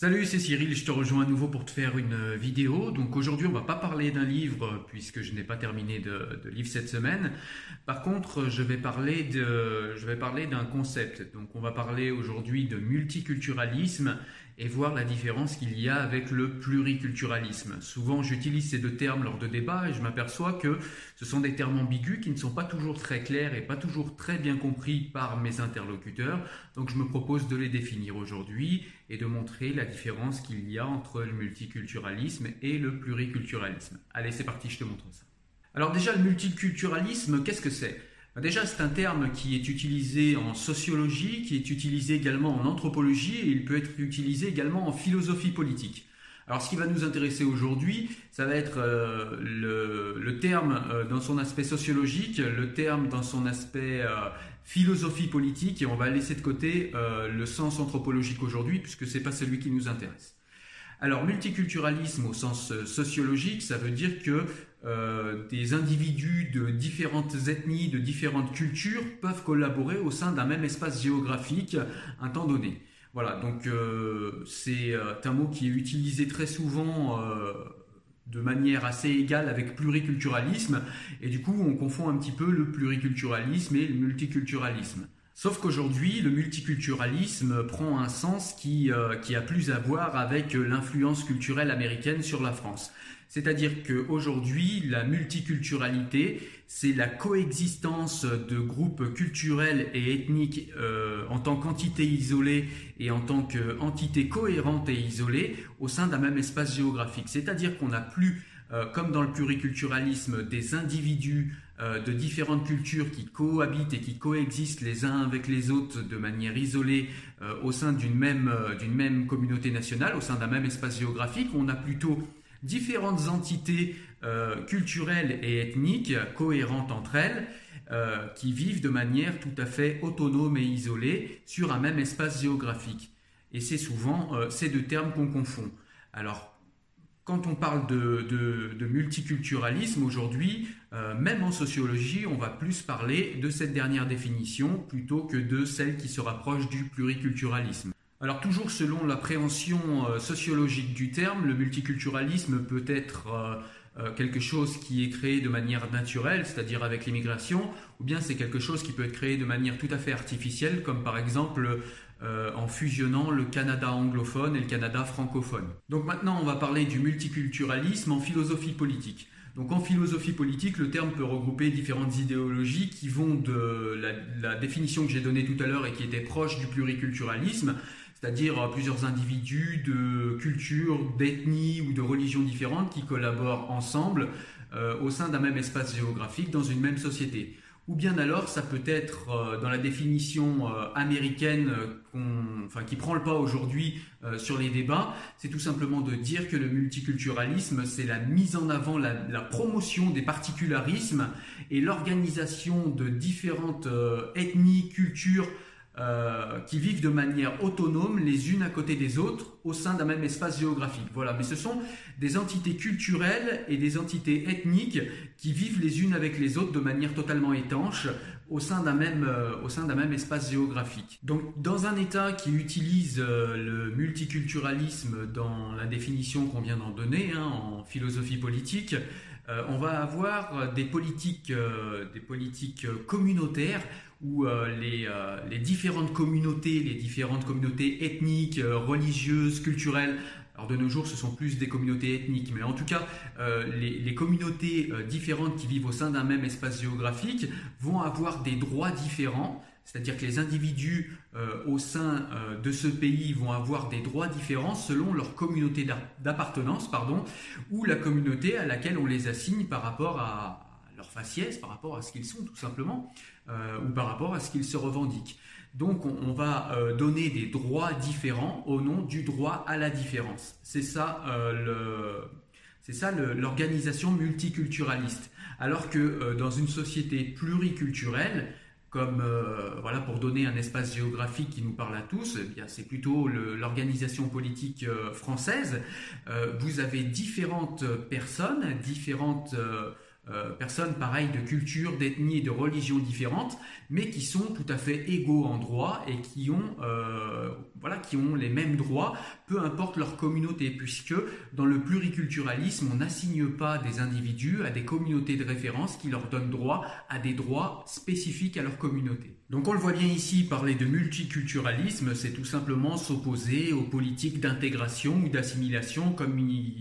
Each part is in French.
Salut, c'est Cyril, je te rejoins à nouveau pour te faire une euh, vidéo. Donc aujourd'hui, on va pas parler d'un livre euh, puisque je n'ai pas terminé de, livre cette semaine. Par contre, je vais parler je vais parler d'un concept. Donc on va parler aujourd'hui de multiculturalisme et voir la différence qu'il y a avec le pluriculturalisme. Souvent, j'utilise ces deux termes lors de débats et je m'aperçois que ce sont des termes ambigus qui ne sont pas toujours très clairs et pas toujours très bien compris par mes interlocuteurs. Donc, je me propose de les définir aujourd'hui et de montrer la différence qu'il y a entre le multiculturalisme et le pluriculturalisme. Allez, c'est parti, je te montre ça. Alors déjà, le multiculturalisme, qu'est-ce que c'est? Déjà, c'est un terme qui est utilisé en sociologie, qui est utilisé également en anthropologie et il peut être utilisé également en philosophie politique. Alors ce qui va nous intéresser aujourd'hui, ça va être euh, le, terme euh, dans son aspect sociologique, le terme dans son aspect euh, philosophie politique, et on va laisser de côté le sens anthropologique aujourd'hui, puisque ce n'est pas celui qui nous intéresse. Alors multiculturalisme au sens sociologique, ça veut dire que des individus de différentes ethnies, de différentes cultures peuvent collaborer au sein d'un même espace géographique un temps donné. Voilà, donc euh, c'est un mot qui est utilisé très souvent de manière assez égale avec pluriculturalisme, et du coup on confond un petit peu le pluriculturalisme et le multiculturalisme. Sauf qu'aujourd'hui, le multiculturalisme prend un sens qui, euh, qui a plus à voir avec l'influence culturelle américaine sur la France. C'est-à-dire qu'aujourd'hui, la multiculturalité, c'est la coexistence de groupes culturels et ethniques euh, en tant qu'entité isolée et en tant qu'entité cohérente et isolée au sein d'un même espace géographique. C'est-à-dire qu'on n'a plus, euh, comme dans le pluriculturalisme, des individus de différentes cultures qui cohabitent et qui coexistent les uns avec les autres de manière isolée au sein d'une même, d'une même communauté nationale, au sein d'un même espace géographique. On a plutôt différentes entités euh, culturelles et ethniques cohérentes entre elles, euh, qui vivent de manière tout à fait autonome et isolée sur un même espace géographique. Et c'est souvent euh, ces deux termes qu'on confond. Alors, quand on parle de, multiculturalisme aujourd'hui, même en sociologie, on va plus parler de cette dernière définition plutôt que de celle qui se rapproche du pluriculturalisme. Alors toujours selon l'appréhension euh, sociologique du terme, le multiculturalisme peut être euh, euh, quelque chose qui est créé de manière naturelle, c'est-à-dire avec l'immigration, ou bien c'est quelque chose qui peut être créé de manière tout à fait artificielle, comme par exemple en fusionnant le Canada anglophone et le Canada francophone. Donc maintenant on va parler du multiculturalisme en philosophie politique. Donc en philosophie politique, le terme peut regrouper différentes idéologies qui vont de la, la définition que j'ai donnée tout à l'heure et qui était proche du pluriculturalisme, c'est-à-dire euh, plusieurs individus de cultures, d'ethnies ou de religions différentes qui collaborent ensemble euh, au sein d'un même espace géographique dans une même société. Ou bien alors ça peut être euh, dans la définition euh, américaine enfin, qui prend le pas aujourd'hui sur les débats, c'est tout simplement de dire que le multiculturalisme, c'est la mise en avant, la, la, promotion des particularismes et l'organisation de différentes ethnies, cultures, euh, qui vivent de manière autonome les unes à côté des autres au sein d'un même espace géographique. Voilà, mais ce sont des entités culturelles et des entités ethniques qui vivent les unes avec les autres de manière totalement étanche au sein d'un même, euh, même espace géographique. Donc dans un État qui utilise euh, le multiculturalisme dans la définition qu'on vient d'en donner hein, en philosophie politique, on va avoir des politiques, des politiques communautaires où euh, les, euh, les, différentes communautés, les différentes communautés ethniques, euh, religieuses, culturelles, alors de nos jours ce sont plus des communautés ethniques, mais en tout cas les, communautés différentes qui vivent au sein d'un même espace géographique vont avoir des droits différents. C'est-à-dire que les individus au sein de ce pays vont avoir des droits différents selon leur communauté d'appartenance, pardon, ou la communauté à laquelle on les assigne par rapport à, leur faciès, par rapport à ce qu'ils sont tout simplement, euh, ou par rapport à ce qu'ils se revendiquent. Donc on, va euh, donner des droits différents au nom du droit à la différence. C'est ça euh, l'organisation multiculturaliste. Alors que dans une société pluriculturelle, comme voilà pour donner un espace géographique qui nous parle à tous, eh c'est plutôt l'organisation politique française. vous avez différentes personnes, différentes euh, personnes pareilles de culture, d'ethnie et de religion différentes, mais qui sont tout à fait égaux en droit et qui ont, euh, voilà, qui ont les mêmes droits, peu importe leur communauté, puisque dans le pluriculturalisme, on n'assigne pas des individus à des communautés de référence qui leur donnent droit à des droits spécifiques à leur communauté. Donc on le voit bien ici, parler de multiculturalisme, c'est tout simplement s'opposer aux politiques d'intégration ou d'assimilation comme,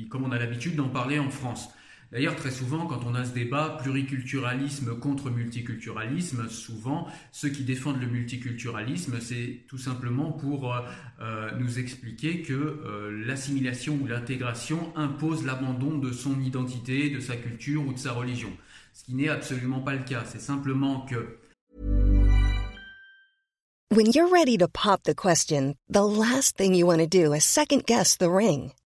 comme on a l'habitude d'en parler en France. D'ailleurs, très souvent, quand on a ce débat pluriculturalisme contre multiculturalisme, souvent, ceux qui défendent le multiculturalisme, c'est tout simplement pour euh, euh, nous expliquer que euh, l'assimilation ou l'intégration impose l'abandon de son identité, de sa culture ou de sa religion. Ce qui n'est absolument pas le cas. C'est simplement que... When you're ready to pop the question, the last thing you want to do is second guess the ring.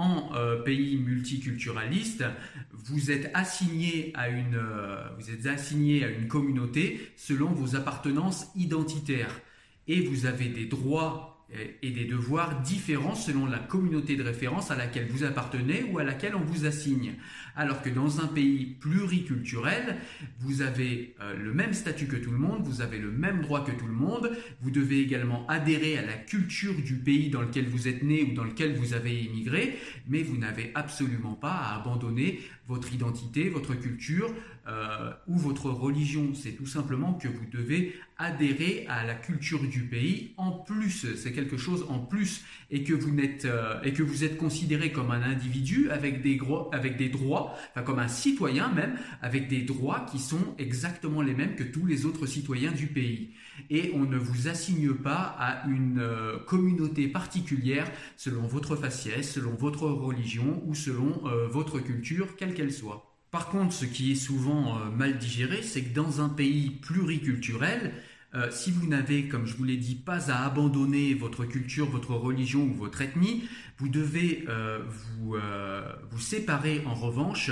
En euh, pays multiculturaliste, vous êtes assigné à une, euh, vous êtes assigné à une communauté selon vos appartenances identitaires. Et vous avez des droits et des devoirs différents selon la communauté de référence à laquelle vous appartenez ou à laquelle on vous assigne. Alors que dans un pays pluriculturel, vous avez euh, le même statut que tout le monde, vous avez le même droit que tout le monde, vous devez également adhérer à la culture du pays dans lequel vous êtes né ou dans lequel vous avez émigré, mais vous n'avez absolument pas à abandonner votre identité, votre culture euh, ou votre religion. C'est tout simplement que vous devez adhérer à la culture du pays en plus. C'est quelque chose en plus et que vous euh, êtes considéré comme un individu avec des, avec des droits, enfin comme un citoyen même, avec des droits qui sont exactement les mêmes que tous les autres citoyens du pays. Et on ne vous assigne pas à une euh, communauté particulière selon votre faciès, selon votre religion ou selon votre culture, quelle qu'elle soit. Par contre, ce qui est souvent euh, mal digéré, c'est que dans un pays pluriculturel, euh, si vous n'avez, comme je vous l'ai dit, pas à abandonner votre culture, votre religion ou votre ethnie, vous devez euh, vous, vous, séparer en revanche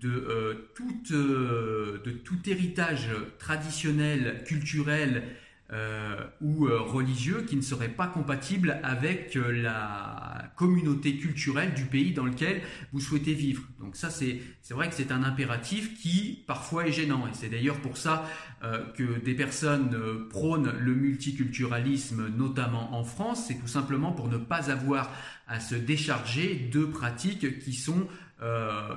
de, tout, de tout héritage traditionnel, culturel euh, ou euh, religieux qui ne seraient pas compatibles avec euh, la communauté culturelle du pays dans lequel vous souhaitez vivre. Donc ça, c'est vrai que c'est un impératif qui parfois est gênant. Et c'est d'ailleurs pour ça que des personnes prônent le multiculturalisme, notamment en France. C'est tout simplement pour ne pas avoir à se décharger de pratiques qui sont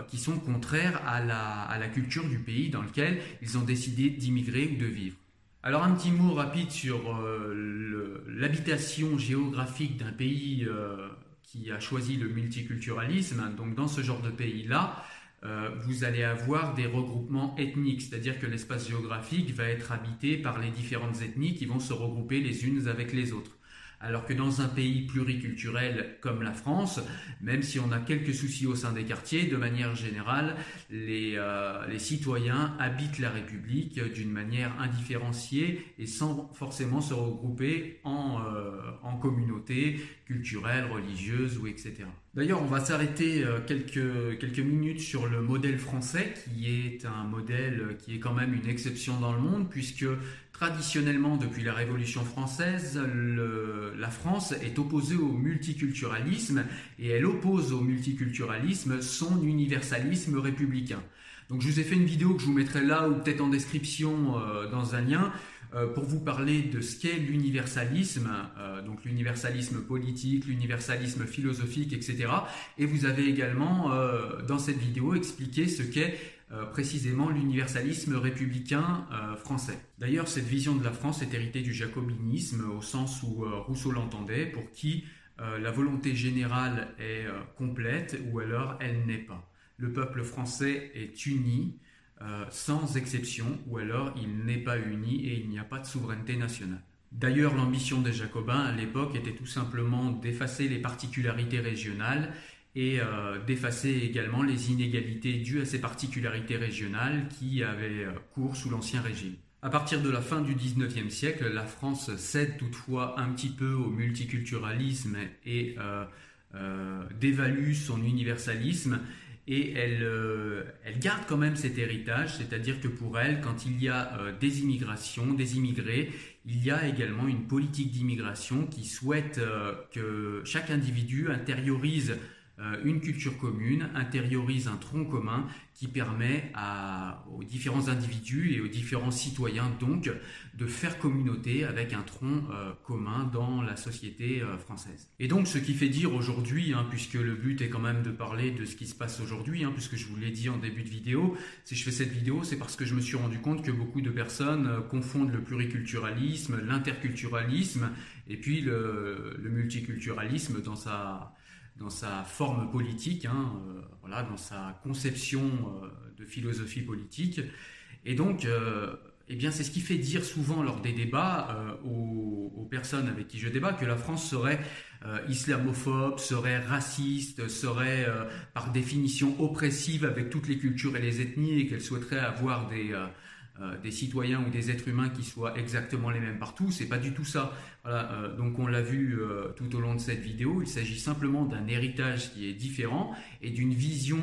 qui sont contraires à la, à la culture du pays dans lequel ils ont décidé d'immigrer ou de vivre. Alors un petit mot rapide sur euh, l'habitation géographique d'un pays euh, qui a choisi le multiculturalisme. Donc dans ce genre de pays-là, euh, vous allez avoir des regroupements ethniques, c'est-à-dire que l'espace géographique va être habité par les différentes ethnies qui vont se regrouper les unes avec les autres. Alors que dans un pays pluriculturel comme la France, même si on a quelques soucis au sein des quartiers, de manière générale, les, euh, citoyens habitent la République d'une manière indifférenciée et sans forcément se regrouper en, euh, en communautés culturelles, religieuses ou etc. D'ailleurs, on va s'arrêter euh, quelques minutes sur le modèle français, qui est un modèle qui est quand même une exception dans le monde, puisque traditionnellement, depuis la Révolution française, la France est opposée au multiculturalisme, et elle oppose au multiculturalisme son universalisme républicain. Donc je vous ai fait une vidéo que je vous mettrai là ou peut-être en description euh, dans un lien euh, pour vous parler de ce qu'est l'universalisme, euh, donc l'universalisme politique, l'universalisme philosophique, etc. Et vous avez également euh, dans cette vidéo expliqué ce qu'est précisément l'universalisme républicain français. D'ailleurs, cette vision de la France est héritée du jacobinisme au sens où Rousseau l'entendait, pour qui la volonté générale est complète ou alors elle n'est pas. Le peuple français est uni, euh, sans exception, ou alors il n'est pas uni et il n'y a pas de souveraineté nationale. D'ailleurs, l'ambition des Jacobins à l'époque était tout simplement d'effacer les particularités régionales et euh, d'effacer également les inégalités dues à ces particularités régionales qui avaient euh, cours sous l'Ancien Régime. À partir de la fin du XIXe siècle, la France cède toutefois un petit peu au multiculturalisme et dévalue son universalisme et euh, elle, garde quand même cet héritage, c'est-à-dire que pour elle, quand il y a euh, des immigrations, des immigrés, il y a également une politique d'immigration qui souhaite euh, que chaque individu intériorise une culture commune, intériorise un tronc commun qui permet aux différents individus et aux différents citoyens donc de faire communauté avec un tronc euh, commun dans la société euh, française. Et donc ce qui fait dire aujourd'hui, hein, puisque le but est quand même de parler de ce qui se passe aujourd'hui, hein, puisque je vous l'ai dit en début de vidéo, si je fais cette vidéo, c'est parce que je me suis rendu compte que beaucoup de personnes euh, confondent le pluriculturalisme, l'interculturalisme et puis le, multiculturalisme dans sa dans sa forme politique, hein, voilà, dans sa conception de philosophie politique. Et donc, eh bien, c'est ce qui fait dire souvent lors des débats euh, aux, personnes avec qui je débat que la France serait euh, islamophobe, serait raciste, serait euh, par définition oppressive avec toutes les cultures et les ethnies et qu'elle souhaiterait avoir des euh, des citoyens ou des êtres humains qui soient exactement les mêmes partout. C'est pas du tout ça. Euh, donc on l'a vu euh, tout au long de cette vidéo. Il s'agit simplement d'un héritage qui est différent et d'une vision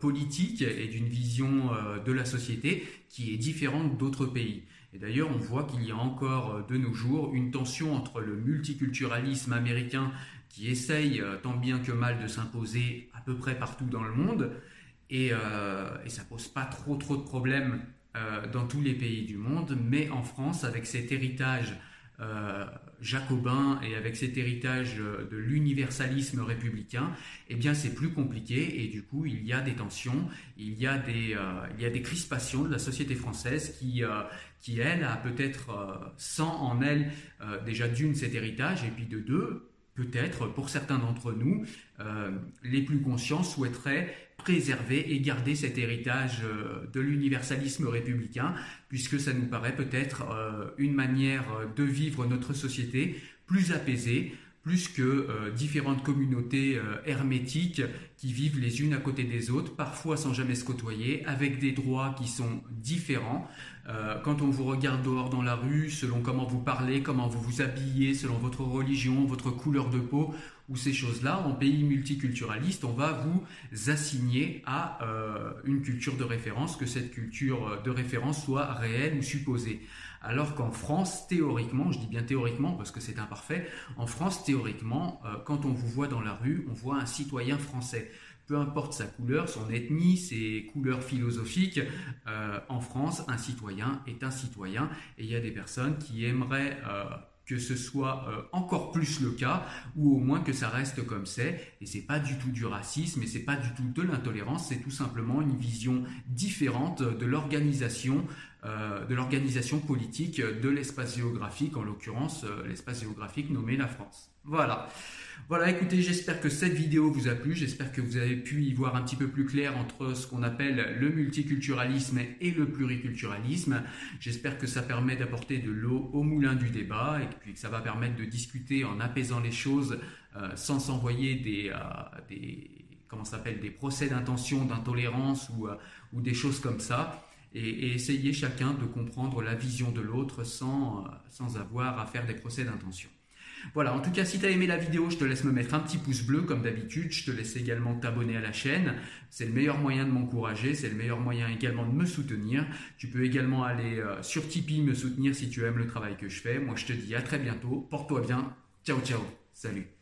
politique et d'une vision de la société qui est différente d'autres pays. Et d'ailleurs, on voit qu'il y a encore de nos jours une tension entre le multiculturalisme américain qui essaye tant bien que mal de s'imposer à peu près partout dans le monde, et, et ça pose pas trop trop de problèmes dans tous les pays du monde, mais en France, avec cet héritage euh, jacobin et avec cet héritage euh, de l'universalisme républicain, eh bien c'est plus compliqué et du coup il y a des tensions, il y a des, il y a des crispations de la société française qui, qui elle, a peut-être sans en elle déjà d'une cet héritage et puis de deux, peut-être pour certains d'entre nous, les plus conscients souhaiteraient préserver et garder cet héritage euh, de l'universalisme républicain, puisque ça nous paraît peut-être euh, une manière de vivre notre société plus apaisée, plus que euh, différentes communautés hermétiques qui vivent les unes à côté des autres, parfois sans jamais se côtoyer, avec des droits qui sont différents. Euh, quand on vous regarde dehors dans la rue, selon comment vous parlez, comment vous vous habillez, selon votre religion, votre couleur de peau, ou ces choses-là, en pays multiculturaliste, on va vous assigner à euh, une culture de référence, que cette culture de référence soit réelle ou supposée. Alors qu'en France, théoriquement, je dis bien théoriquement parce que c'est imparfait, en France, théoriquement, euh, quand on vous voit dans la rue, on voit un citoyen français peu importe sa couleur, son ethnie, ses couleurs philosophiques, euh, en France, un citoyen est un citoyen et il y a des personnes qui aimeraient que ce soit euh, encore plus le cas, ou au moins que ça reste comme c'est. Et c'est pas du tout du racisme, et c'est pas du tout de l'intolérance, c'est tout simplement une vision différente de l'organisation, euh, de l'organisation politique de l'espace géographique, en l'occurrence euh, l'espace géographique nommé la France. Voilà. Voilà, écoutez, j'espère que cette vidéo vous a plu, j'espère que vous avez pu y voir un petit peu plus clair entre ce qu'on appelle le multiculturalisme et le pluriculturalisme. J'espère que ça permet d'apporter de l'eau au moulin du débat et puis que ça va permettre de discuter en apaisant les choses euh, sans s'envoyer des, euh, des, comment s'appelle, des procès d'intention, d'intolérance ou, euh, ou des choses comme ça. Et, essayer chacun de comprendre la vision de l'autre sans, sans avoir à faire des procès d'intention. Voilà, en tout cas, si tu as aimé la vidéo, je te laisse me mettre un petit pouce bleu comme d'habitude. Je te laisse également t'abonner à la chaîne. C'est le meilleur moyen de m'encourager, c'est le meilleur moyen également de me soutenir. Tu peux également aller euh, sur Tipeee me soutenir si tu aimes le travail que je fais. Moi, je te dis à très bientôt. Porte-toi bien. Ciao, ciao. Salut.